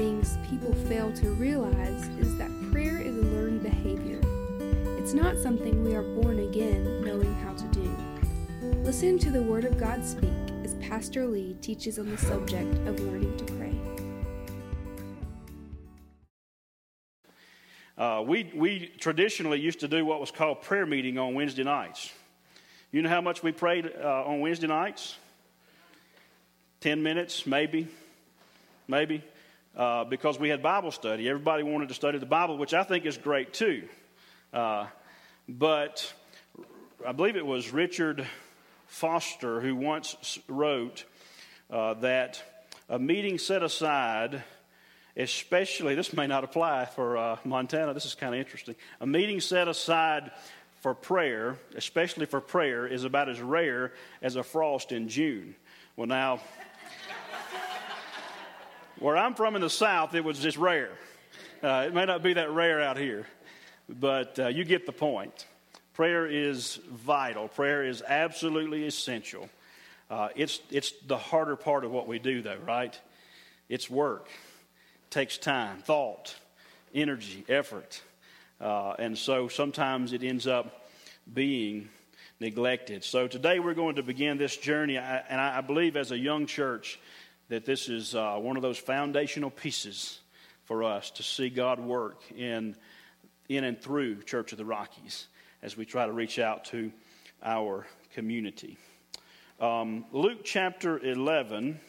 things people fail to realize is that prayer is a learned behavior. It's not something we are born again knowing how to do. Listen to the Word of God speak as Pastor Lee teaches on the subject of learning to pray. Uh, we, we traditionally used to do what was called prayer meeting on Wednesday nights. You know how much we prayed uh, on Wednesday nights? 10 minutes, maybe, maybe, uh, because we had Bible study. Everybody wanted to study the Bible, which I think is great too. Uh, but I believe it was Richard Foster who once wrote uh, that a meeting set aside, especially, this may not apply for uh, Montana, this is kind of interesting. A meeting set aside for prayer, especially for prayer, is about as rare as a frost in June. Well, now, where I'm from in the South, it was just rare. Uh, it may not be that rare out here, but uh, you get the point. Prayer is vital, prayer is absolutely essential. Uh, it's, it's the harder part of what we do, though, right? It's work, it takes time, thought, energy, effort. Uh, and so sometimes it ends up being neglected. So today we're going to begin this journey, and I believe as a young church, that this is uh, one of those foundational pieces for us to see God work in, in and through Church of the Rockies as we try to reach out to our community. Um, Luke chapter 11,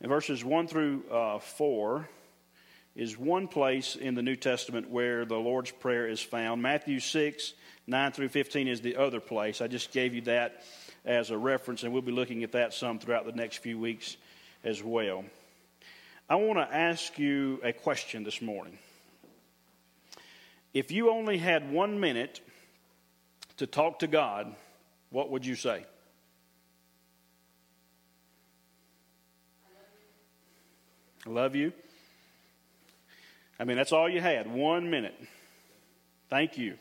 verses 1 through uh, 4, is one place in the New Testament where the Lord's Prayer is found. Matthew 6, 9 through 15 is the other place. I just gave you that as a reference, and we'll be looking at that some throughout the next few weeks as well. I want to ask you a question this morning. If you only had one minute to talk to God, what would you say? I love you. I mean, that's all you had, one minute. Thank you.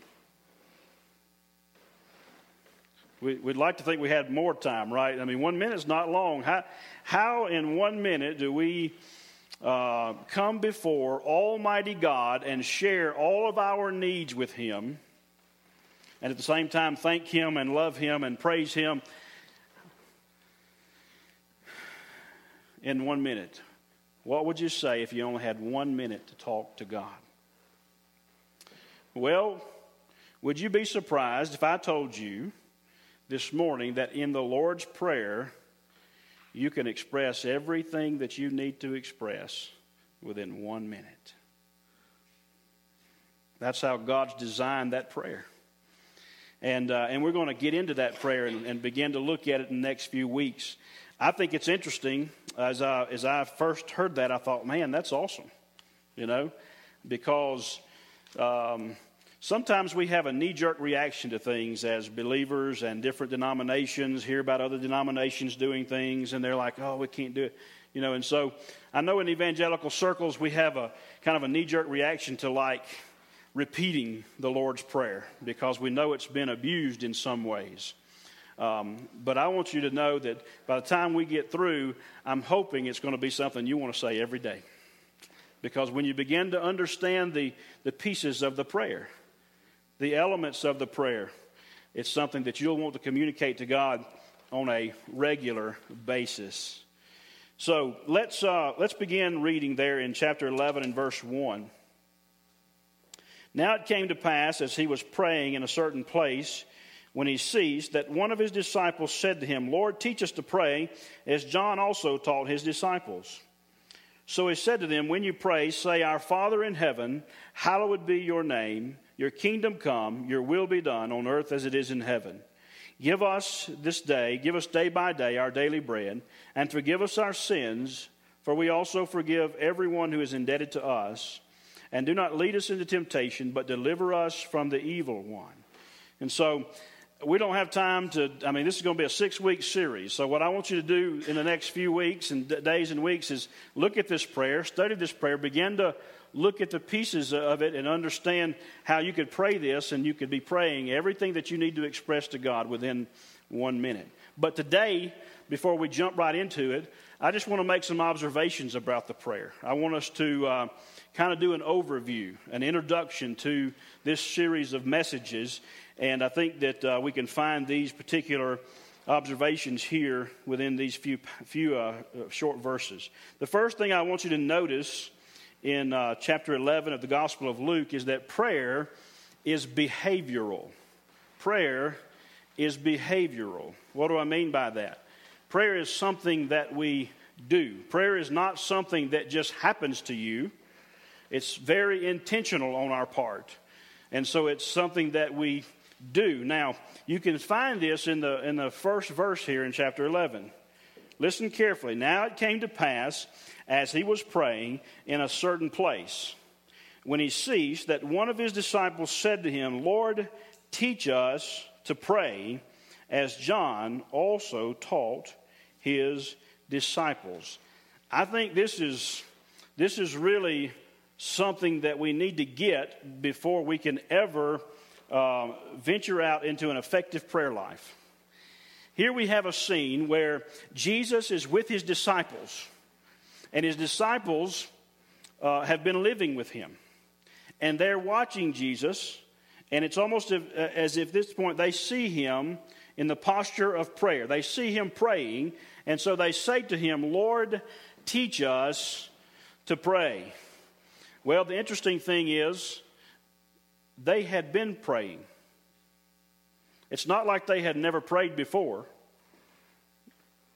We, would like to think we had more time, right? I mean, one minute is not long. How, how in one minute do we uh, come before Almighty God and share all of our needs with Him, and at the same time thank Him and love Him and praise Him in one minute? What would you say if you only had one minute to talk to God? Well, would you be surprised if I told you this morning that in the Lord's Prayer, you can express everything that you need to express within one minute. That's how God's designed that prayer. And, uh, and we're going to get into that prayer and, and, begin to look at it in the next few weeks. I think it's interesting. As I, as I first heard that, I thought, man, that's awesome. You know, because um, Sometimes we have a knee jerk reaction to things as believers and different denominations hear about other denominations doing things and they're like, oh, we can't do it. You know, and so I know in evangelical circles we have a kind of a knee jerk reaction to like repeating the Lord's Prayer because we know it's been abused in some ways. Um, but I want you to know that by the time we get through, I'm hoping it's going to be something you want to say every day. Because when you begin to understand the, the pieces of the prayer, the elements of the prayer. It's something that you'll want to communicate to God on a regular basis. So let's, uh, let's begin reading there in chapter 11 and verse 1. Now it came to pass as he was praying in a certain place when he ceased that one of his disciples said to him, Lord, teach us to pray, as John also taught his disciples. So he said to them, When you pray, say, Our Father in heaven, hallowed be your name. Your kingdom come, your will be done on earth as it is in heaven. Give us this day, give us day by day our daily bread, and forgive us our sins, for we also forgive everyone who is indebted to us. And do not lead us into temptation, but deliver us from the evil one. And so, we don't have time to, I mean, this is going to be a six week series. So, what I want you to do in the next few weeks and days and weeks is look at this prayer, study this prayer, begin to look at the pieces of it and understand how you could pray this and you could be praying everything that you need to express to God within one minute. But today, before we jump right into it, I just want to make some observations about the prayer. I want us to uh, kind of do an overview, an introduction to this series of messages, and I think that uh, we can find these particular observations here within these few, few uh, short verses. The first thing I want you to notice in uh, chapter 11 of the Gospel of Luke is that prayer is behavioral. Prayer is behavioral. What do I mean by that? Prayer is something that we do. Prayer is not something that just happens to you. It's very intentional on our part. And so it's something that we do. Now, you can find this in the, in the first verse here in chapter 11. Listen carefully. Now it came to pass, as he was praying in a certain place, when he ceased, that one of his disciples said to him, Lord, teach us to pray, as John also taught his disciples. I think this is, this is really something that we need to get before we can ever uh, venture out into an effective prayer life. Here we have a scene where Jesus is with his disciples, and his disciples uh, have been living with him. And they're watching Jesus, and it's almost as if at this point they see him in the posture of prayer. They see him praying, and so they say to him, Lord, teach us to pray. Well, the interesting thing is, they had been praying. It's not like they had never prayed before.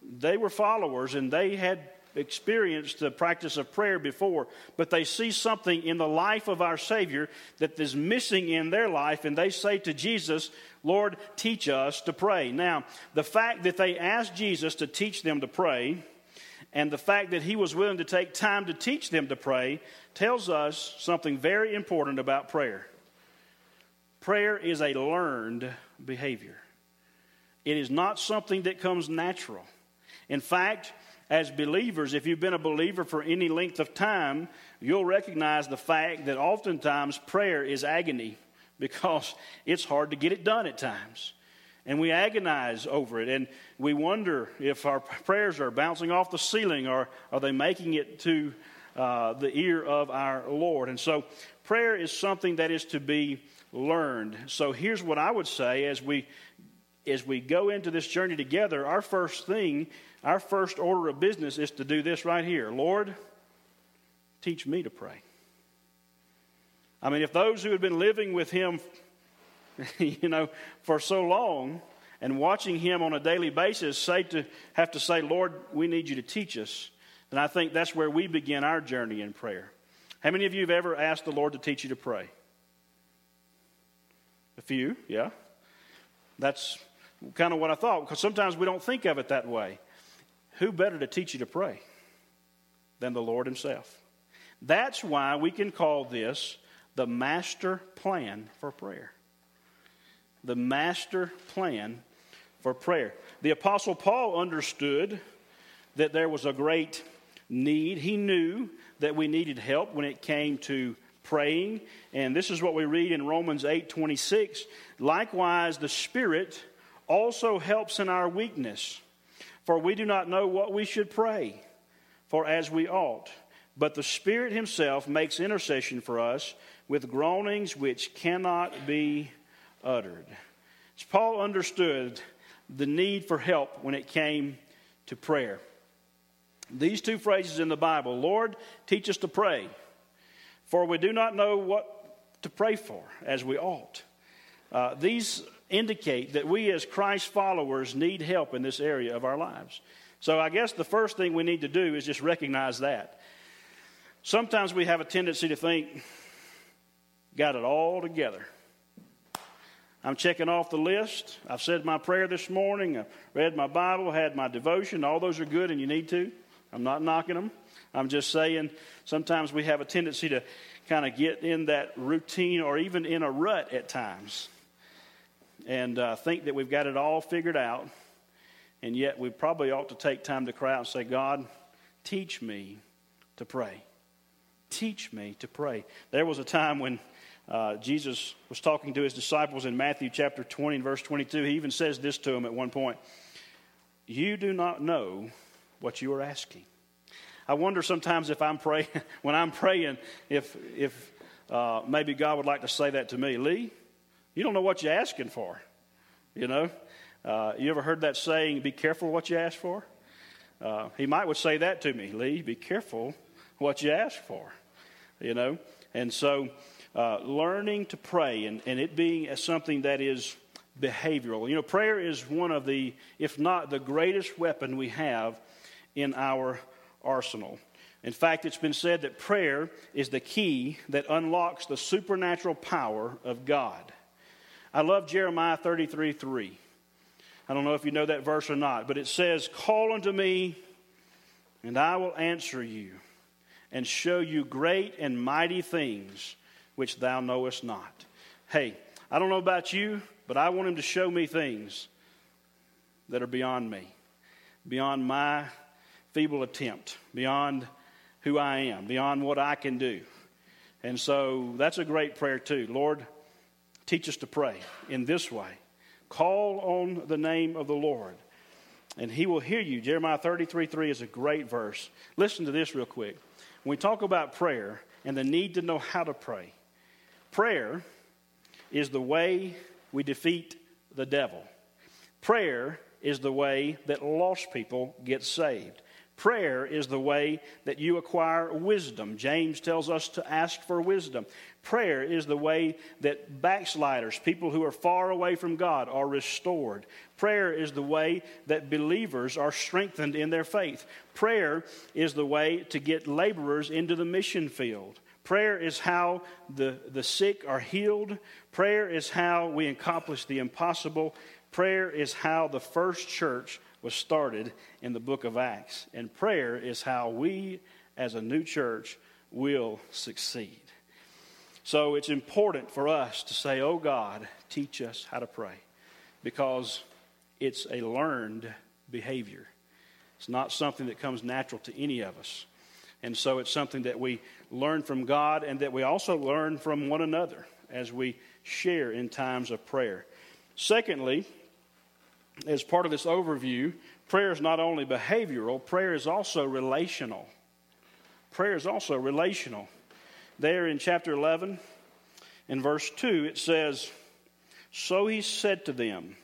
They were followers and they had experienced the practice of prayer before, but they see something in the life of our Savior that is missing in their life, and they say to Jesus, Lord, teach us to pray. Now, the fact that they asked Jesus to teach them to pray, and the fact that he was willing to take time to teach them to pray, tells us something very important about prayer. Prayer is a learned behavior. It is not something that comes natural. In fact, as believers, if you've been a believer for any length of time, you'll recognize the fact that oftentimes prayer is agony because it's hard to get it done at times. And we agonize over it, and we wonder if our prayers are bouncing off the ceiling or are they making it to uh, the ear of our Lord. And so, prayer is something that is to be learned. So here's what I would say as we as we go into this journey together, our first thing, our first order of business is to do this right here. Lord, teach me to pray. I mean, if those who had been living with him, you know, for so long and watching him on a daily basis say to have to say, Lord, we need you to teach us, then I think that's where we begin our journey in prayer. How many of you have ever asked the Lord to teach you to pray? A few, yeah. That's kind of what I thought, because sometimes we don't think of it that way. Who better to teach you to pray than the Lord Himself? That's why we can call this the master plan for prayer. The master plan for prayer. The Apostle Paul understood that there was a great need. He knew that we needed help when it came to praying. And this is what we read in Romans 8 26. Likewise, the Spirit also helps in our weakness, for we do not know what we should pray for as we ought. But the Spirit Himself makes intercession for us with groanings which cannot be uttered. Paul understood the need for help when it came to prayer. These two phrases in the Bible Lord, teach us to pray for we do not know what to pray for as we ought. Uh, these indicate that we, as Christ followers, need help in this area of our lives. So, I guess the first thing we need to do is just recognize that. Sometimes we have a tendency to think, got it all together. I'm checking off the list. I've said my prayer this morning. I've read my Bible, had my devotion. All those are good, and you need to. I'm not knocking them. I'm just saying sometimes we have a tendency to kind of get in that routine or even in a rut at times and uh, think that we've got it all figured out. And yet we probably ought to take time to cry out and say, God, teach me to pray. Teach me to pray. There was a time when uh, Jesus was talking to his disciples in Matthew chapter 20 and verse 22. He even says this to them at one point you do not know what you are asking. I wonder sometimes if I'm praying, when I'm praying, if, if uh, maybe God would like to say that to me. Lee, you don't know what you're asking for. You know? Uh, you ever heard that saying, be careful what you ask for? Uh, he might would say that to me, Lee, be careful what you ask for. You know? And so, uh, learning to pray and, and it being something that is behavioral. You know, prayer is one of the, if not the greatest weapon we have in our arsenal. In fact, it's been said that prayer is the key that unlocks the supernatural power of God. I love Jeremiah 33 3. I don't know if you know that verse or not, but it says, Call unto me, and I will answer you, and show you great and mighty things which thou knowest not. Hey, I don't know about you, but I want him to show me things that are beyond me, beyond my feeble attempt, beyond who I am, beyond what I can do. And so that's a great prayer, too. Lord, teach us to pray in this way. Call on the name of the Lord, and he will hear you. Jeremiah 33 3 is a great verse. Listen to this real quick. When we talk about prayer and the need to know how to pray, prayer is the way we defeat the devil. Prayer is the way that lost people get saved. Prayer is the way that you acquire wisdom. James tells us to ask for wisdom. Prayer is the way that backsliders, people who are far away from God, are restored. Prayer is the way that believers are strengthened in their faith. Prayer is the way to get laborers into the mission field. Prayer is how the, the sick are healed. Prayer is how we accomplish the impossible. Prayer is how the first church was started in the book of Acts. And prayer is how we, as a new church, will succeed. So it's important for us to say, Oh God, teach us how to pray, because it's a learned behavior. It's not something that comes natural to any of us. And so it's something that we learn from God and that we also learn from one another as we share in times of prayer. Secondly, as part of this overview, prayer is not only behavioral, prayer is also relational. Prayer is also relational. There in chapter 11, in verse 2, it says, So he said to them,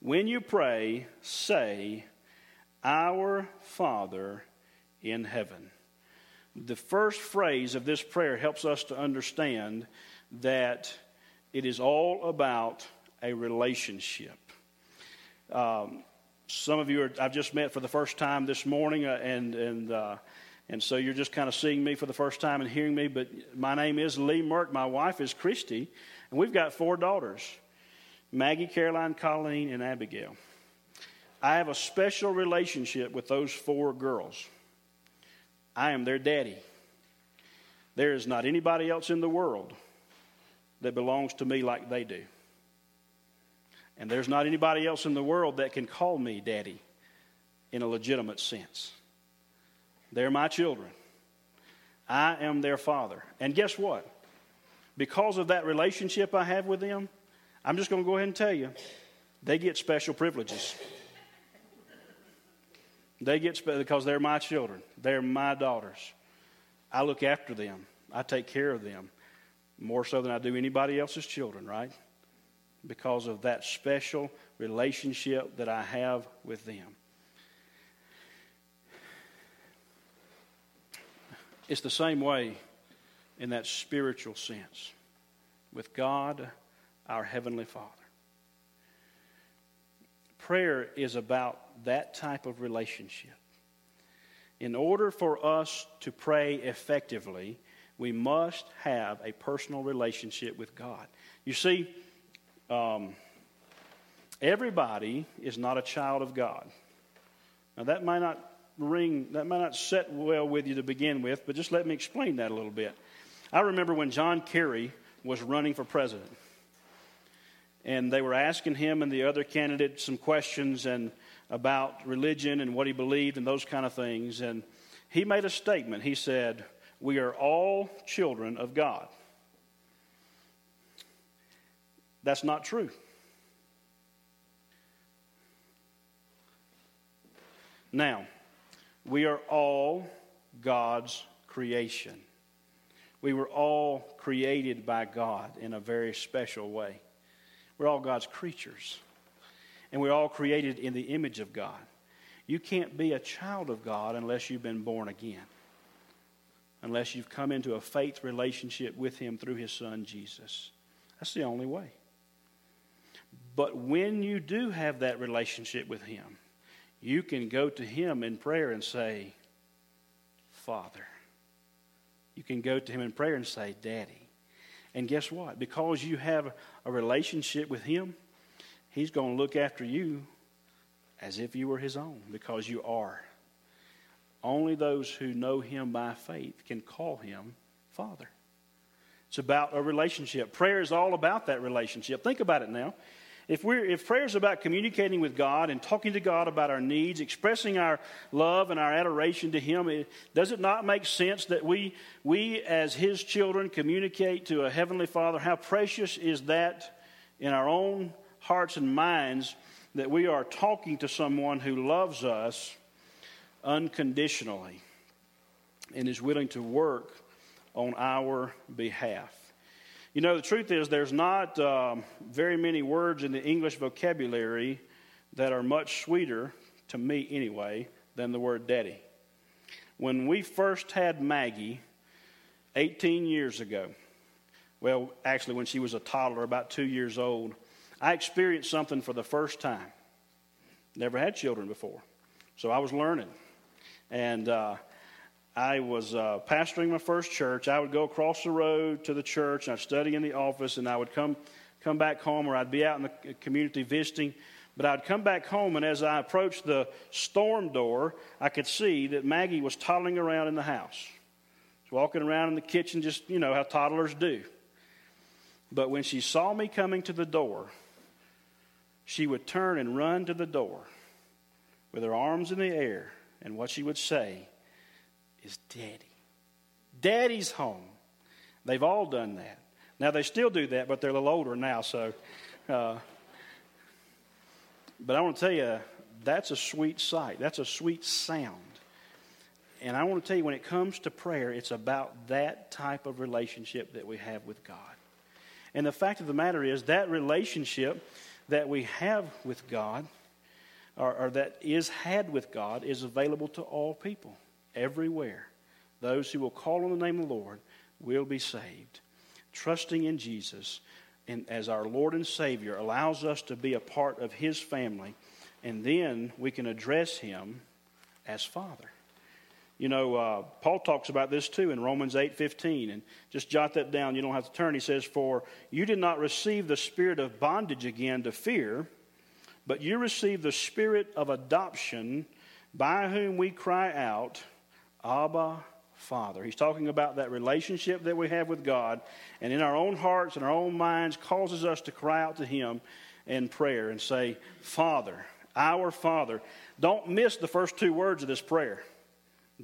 When you pray, say, Our Father in heaven. The first phrase of this prayer helps us to understand that it is all about a relationship. Um, some of you are, I've just met for the first time this morning, uh, and and uh, and so you're just kind of seeing me for the first time and hearing me. But my name is Lee Merck. My wife is Christy, and we've got four daughters: Maggie, Caroline, Colleen, and Abigail. I have a special relationship with those four girls. I am their daddy. There is not anybody else in the world that belongs to me like they do. And there's not anybody else in the world that can call me daddy in a legitimate sense. They're my children. I am their father. And guess what? Because of that relationship I have with them, I'm just going to go ahead and tell you, they get special privileges. They get spe- because they're my children. They're my daughters. I look after them. I take care of them more so than I do anybody else's children, right? because of that special relationship that I have with them. It's the same way in that spiritual sense with God, our Heavenly Father. Prayer is about that type of relationship. In order for us to pray effectively, we must have a personal relationship with God. You see, um, everybody is not a child of God. Now, that might not ring, that might not set well with you to begin with, but just let me explain that a little bit. I remember when John Kerry was running for president, and they were asking him and the other candidate some questions and about religion and what he believed and those kind of things. And he made a statement. He said, We are all children of God. That's not true. Now, we are all God's creation. We were all created by God in a very special way. We're all God's creatures. And we're all created in the image of God. You can't be a child of God unless you've been born again, unless you've come into a faith relationship with Him through His Son, Jesus. That's the only way. But when you do have that relationship with Him, you can go to Him in prayer and say, Father. You can go to Him in prayer and say, Daddy. And guess what? Because you have a relationship with Him, He's going to look after you as if you were His own, because you are. Only those who know Him by faith can call Him Father. It's about a relationship. Prayer is all about that relationship. Think about it now. If, we're, if prayer is about communicating with God and talking to God about our needs, expressing our love and our adoration to Him, it, does it not make sense that we, we, as His children, communicate to a Heavenly Father? How precious is that in our own hearts and minds that we are talking to someone who loves us unconditionally and is willing to work on our behalf? You know, the truth is, there's not um, very many words in the English vocabulary that are much sweeter, to me anyway, than the word daddy. When we first had Maggie 18 years ago, well, actually, when she was a toddler, about two years old, I experienced something for the first time. Never had children before. So I was learning. And uh, I was uh, pastoring my first church. I would go across the road to the church, and I'd study in the office, and I would come, come back home, or I'd be out in the community visiting. But I'd come back home, and as I approached the storm door, I could see that Maggie was toddling around in the house. She's walking around in the kitchen, just, you know, how toddlers do. But when she saw me coming to the door, she would turn and run to the door with her arms in the air, and what she would say is daddy. Daddy's home. They've all done that. Now, they still do that, but they're a little older now, so. Uh, but I want to tell you, that's a sweet sight. That's a sweet sound. And I want to tell you, when it comes to prayer, it's about that type of relationship that we have with God. And the fact of the matter is, that relationship that we have with God, or, or that is had with God, is available to all people everywhere. Those who will call on the name of the Lord will be saved. Trusting in Jesus and as our Lord and Savior allows us to be a part of His family, and then we can address Him as Father. You know, uh, Paul talks about this too in Romans 8 15, and just jot that down. You don't have to turn. He says, For you did not receive the spirit of bondage again to fear, but you received the spirit of adoption, by whom we cry out, Abba, Father. He's talking about that relationship that we have with God, and in our own hearts and our own minds causes us to cry out to Him in prayer and say, Father, our Father. Don't miss the first two words of this prayer.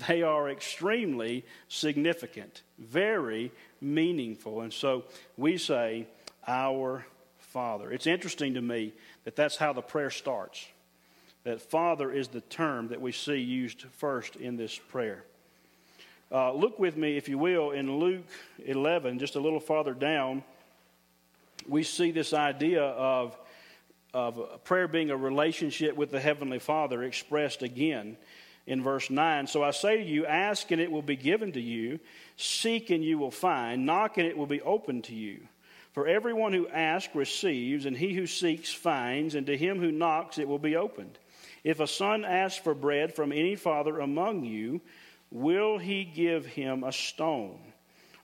They are extremely significant, very meaningful. And so we say, Our Father. It's interesting to me that that's how the prayer starts. That Father is the term that we see used first in this prayer. Uh, look with me, if you will, in Luke 11, just a little farther down, we see this idea of, of prayer being a relationship with the Heavenly Father expressed again in verse 9. So I say to you, ask and it will be given to you, seek and you will find, knock and it will be opened to you. For everyone who asks receives, and he who seeks finds, and to him who knocks it will be opened. If a son asks for bread from any father among you, will he give him a stone?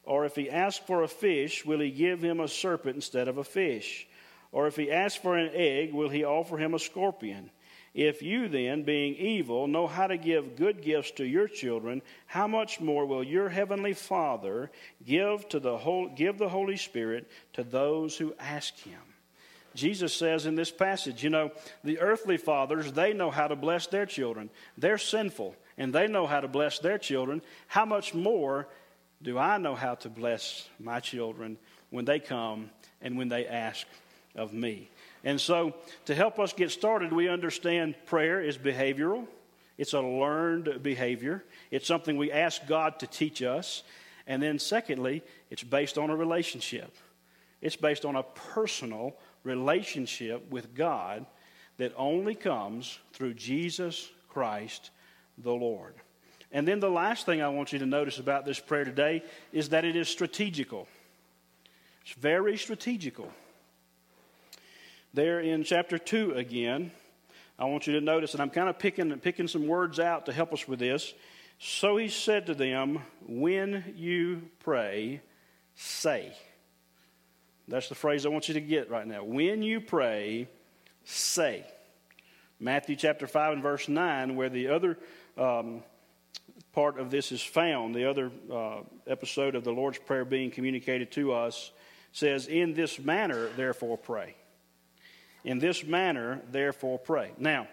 Or if he asks for a fish, will he give him a serpent instead of a fish? Or if he asks for an egg, will he offer him a scorpion? If you then, being evil, know how to give good gifts to your children, how much more will your heavenly Father give to the whole, give the Holy Spirit to those who ask him? Jesus says in this passage, you know, the earthly fathers, they know how to bless their children. They're sinful and they know how to bless their children. How much more do I know how to bless my children when they come and when they ask of me? And so, to help us get started, we understand prayer is behavioral, It's a learned behavior. It's something we ask God to teach us. And then, secondly, it's based on a relationship. It's based on a personal relationship with God that only comes through Jesus Christ the Lord. And then the last thing I want you to notice about this prayer today is that it is strategical. It's very strategical. There in chapter 2 again, I want you to notice, and I'm kind of picking, picking some words out to help us with this. So he said to them, When you pray, say. That's the phrase I want you to get right now. When you pray, say. Matthew chapter 5 and verse 9, where the other um, part of this is found, the other uh, episode of the Lord's Prayer being communicated to us, says, In this manner, therefore, pray. In this manner, therefore, pray. Now,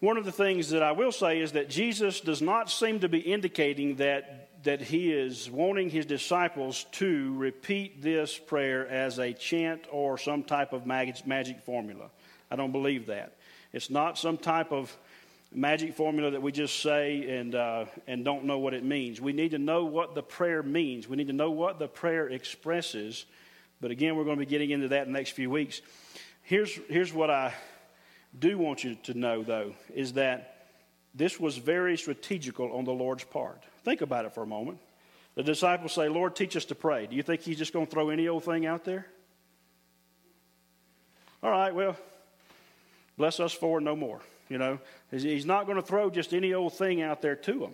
one of the things that I will say is that Jesus does not seem to be indicating that, that he is wanting his disciples to repeat this prayer as a chant or some type of magic, magic formula. I don't believe that. It's not some type of magic formula that we just say and, uh, and don't know what it means. We need to know what the prayer means. We need to know what the prayer expresses. But again, we're going to be getting into that in the next few weeks. Here's, here's what I do want you to know, though, is that this was very strategical on the Lord's part. Think about it for a moment. The disciples say, Lord, teach us to pray. Do you think he's just going to throw any old thing out there? All right, well, bless us for no more. You know, he's not going to throw just any old thing out there to them.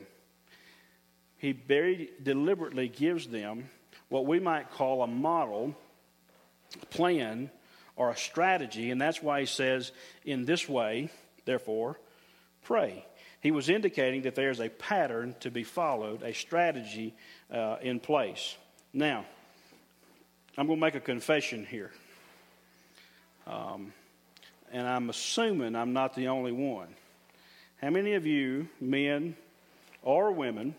He very deliberately gives them what we might call a model, plan, or a strategy, and that's why he says, in this way, therefore, pray. He was indicating that there's a pattern to be followed, a strategy uh, in place. Now, I'm going to make a confession here. Um, and I'm assuming I'm not the only one. How many of you, men or women,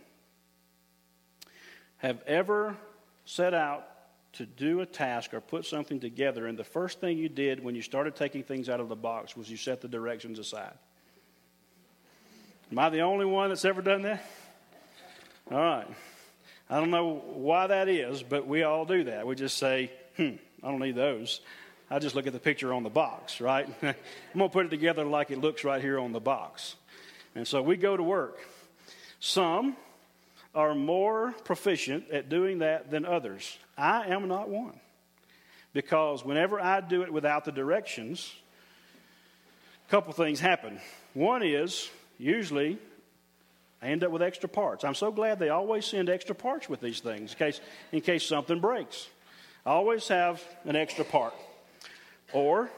have ever set out to do a task or put something together, and the first thing you did when you started taking things out of the box was you set the directions aside? Am I the only one that's ever done that? All right. I don't know why that is, but we all do that. We just say, hmm, I don't need those. I just look at the picture on the box, right? I'm going to put it together like it looks right here on the box. And so we go to work. Some are more proficient at doing that than others. I am not one. Because whenever I do it without the directions, a couple things happen. One is usually I end up with extra parts. I'm so glad they always send extra parts with these things in case, in case something breaks. I always have an extra part. Or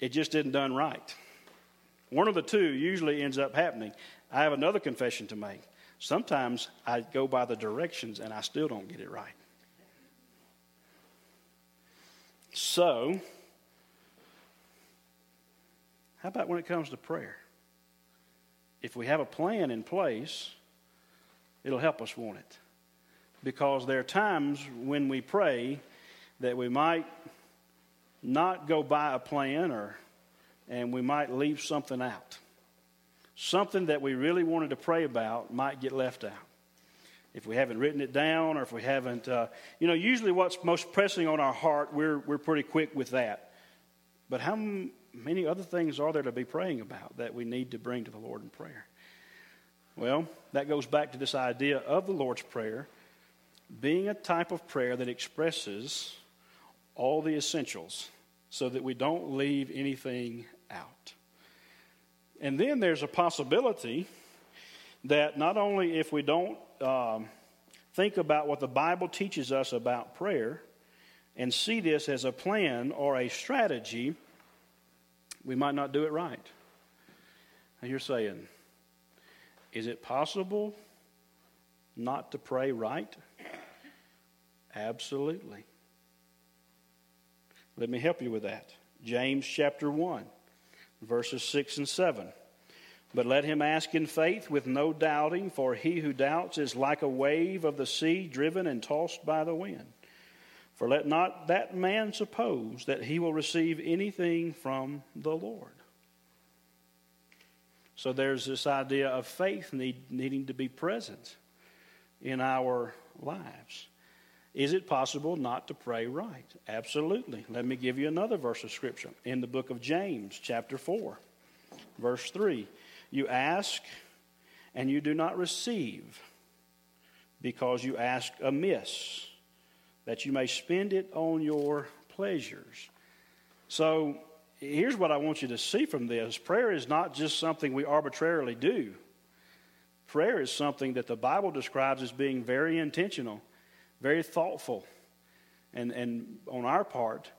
it just isn't done right. One of the two usually ends up happening. I have another confession to make. Sometimes I go by the directions and I still don't get it right. So, how about when it comes to prayer? If we have a plan in place, it'll help us, won't it? Because there are times when we pray that we might not go by a plan or and we might leave something out. Something that we really wanted to pray about might get left out. If we haven't written it down or if we haven't, uh, you know, usually what's most pressing on our heart, we're, we're pretty quick with that. But how many other things are there to be praying about that we need to bring to the Lord in prayer? Well, that goes back to this idea of the Lord's Prayer being a type of prayer that expresses all the essentials so that we don't leave anything out. And then there's a possibility that not only if we don't um, think about what the Bible teaches us about prayer and see this as a plan or a strategy, we might not do it right. And you're saying, is it possible not to pray right? Absolutely. Let me help you with that. James chapter 1, verses 6 and 7. But let him ask in faith with no doubting, for he who doubts is like a wave of the sea driven and tossed by the wind. For let not that man suppose that he will receive anything from the Lord. So there's this idea of faith need, needing to be present in our lives. Is it possible not to pray right? Absolutely. Let me give you another verse of Scripture in the book of James, chapter 4, verse 3. You ask and you do not receive because you ask amiss, that you may spend it on your pleasures. So here's what I want you to see from this prayer is not just something we arbitrarily do, prayer is something that the Bible describes as being very intentional, very thoughtful, and, and on our part,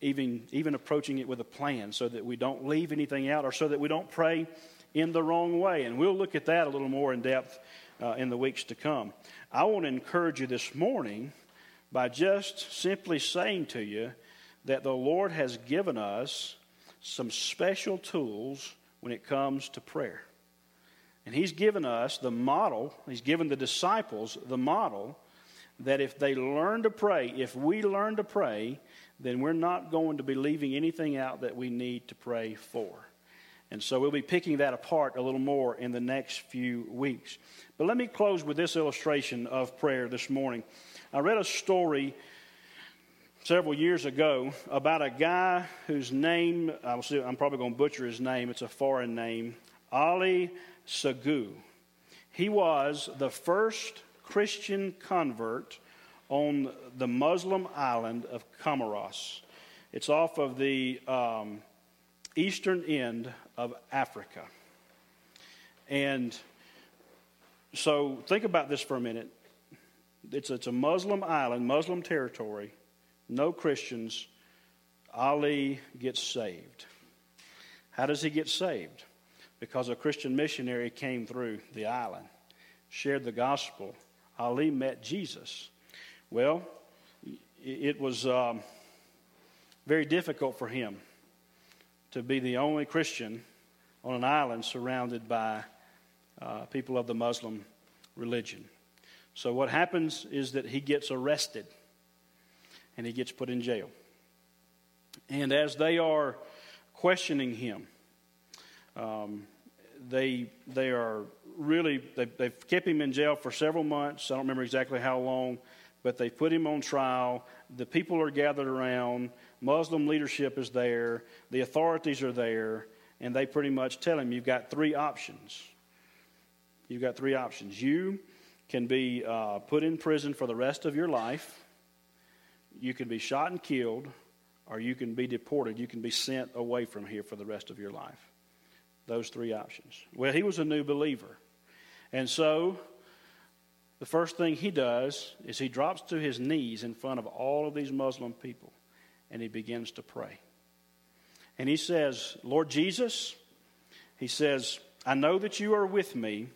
even, even approaching it with a plan so that we don't leave anything out or so that we don't pray in the wrong way. And we'll look at that a little more in depth uh, in the weeks to come. I want to encourage you this morning by just simply saying to you that the Lord has given us some special tools when it comes to prayer. And He's given us the model, He's given the disciples the model that if they learn to pray, if we learn to pray, then we're not going to be leaving anything out that we need to pray for. And so we'll be picking that apart a little more in the next few weeks. But let me close with this illustration of prayer this morning. I read a story several years ago about a guy whose name, I'm probably going to butcher his name, it's a foreign name, Ali Sagu. He was the first Christian convert on the Muslim island of Comoros. It's off of the um, eastern end of Africa. And so think about this for a minute. It's, it's a Muslim island, Muslim territory, no Christians. Ali gets saved. How does he get saved? Because a Christian missionary came through the island, shared the gospel. Ali met Jesus. Well, it was um, very difficult for him to be the only Christian on an island surrounded by uh, people of the Muslim religion. So, what happens is that he gets arrested and he gets put in jail. And as they are questioning him, um, they, they are really, they've, they've kept him in jail for several months. I don't remember exactly how long, but they put him on trial. The people are gathered around. Muslim leadership is there, the authorities are there, and they pretty much tell him you've got three options. You've got three options. You can be uh, put in prison for the rest of your life, you can be shot and killed, or you can be deported. You can be sent away from here for the rest of your life. Those three options. Well, he was a new believer. And so the first thing he does is he drops to his knees in front of all of these Muslim people and he begins to pray. And he says, Lord Jesus, he says, I know that you are with me.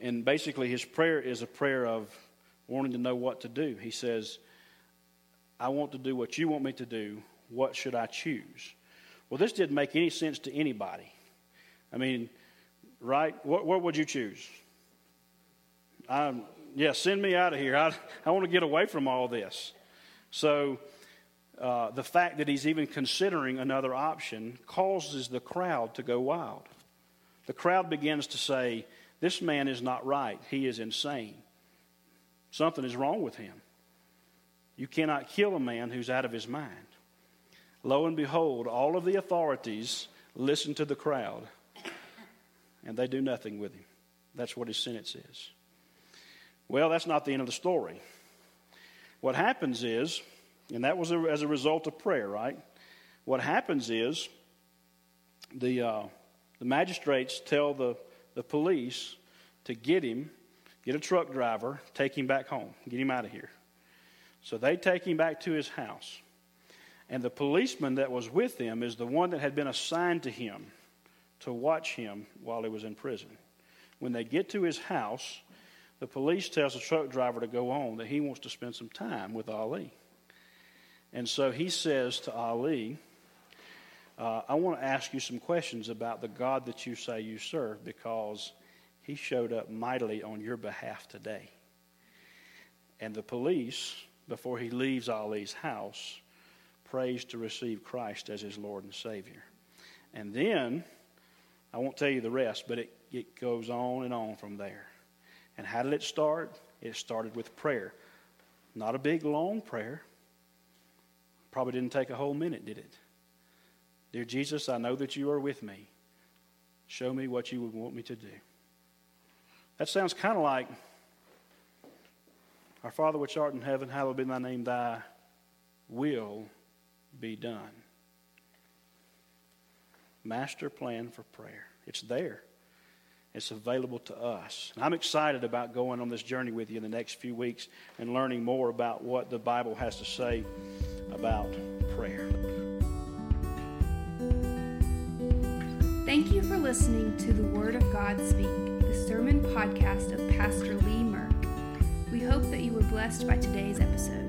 And basically, his prayer is a prayer of wanting to know what to do. He says, I want to do what you want me to do. What should I choose? Well, this didn't make any sense to anybody. I mean, right? What, what would you choose? Um, yeah, send me out of here. I, I want to get away from all this. So uh, the fact that he's even considering another option causes the crowd to go wild. The crowd begins to say, This man is not right. He is insane. Something is wrong with him. You cannot kill a man who's out of his mind. Lo and behold, all of the authorities listen to the crowd, and they do nothing with him. That's what his sentence is. Well, that's not the end of the story. What happens is, and that was a, as a result of prayer, right? What happens is the, uh, the magistrates tell the, the police to get him, get a truck driver, take him back home, get him out of here. So they take him back to his house. And the policeman that was with him is the one that had been assigned to him to watch him while he was in prison. When they get to his house, the police tells the truck driver to go on that he wants to spend some time with Ali. And so he says to Ali, uh, I want to ask you some questions about the God that you say you serve because he showed up mightily on your behalf today. And the police, before he leaves Ali's house, prays to receive Christ as his Lord and Savior. And then I won't tell you the rest, but it, it goes on and on from there. And how did it start? It started with prayer. Not a big, long prayer. Probably didn't take a whole minute, did it? Dear Jesus, I know that you are with me. Show me what you would want me to do. That sounds kind of like Our Father which art in heaven, hallowed be thy name, thy will be done. Master plan for prayer. It's there. It's available to us. And I'm excited about going on this journey with you in the next few weeks and learning more about what the Bible has to say about prayer. Thank you for listening to the Word of God Speak, the sermon podcast of Pastor Lee Merck. We hope that you were blessed by today's episode.